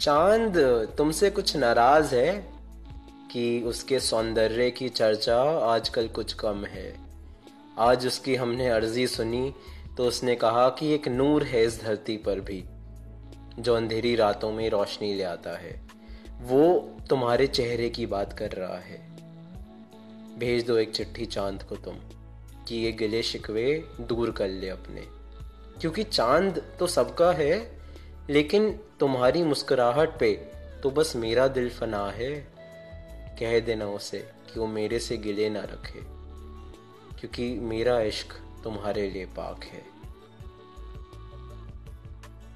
चाँद तुमसे कुछ नाराज़ है कि उसके सौंदर्य की चर्चा आजकल कुछ कम है। आज उसकी हमने अर्जी सुनी तो उसने कहा कि एक नूर है इस धरती पर भी, जो अंधेरी रातों में रोशनी ले आता है। वो तुम्हारे चेहरे की बात कर रहा है। भेज दो एक चिट्ठी चाँद को तुम, कि ये गिले शिकवे दूर कर ले अपने। क्योंकि चाँद तो सबका है लेकिन तुम्हारी मुस्कुराहट पे तो बस मेरा दिल फना है। कह देना उसे कि वो मेरे से गिले ना रखे, क्योंकि मेरा इश्क तुम्हारे लिए पाक है।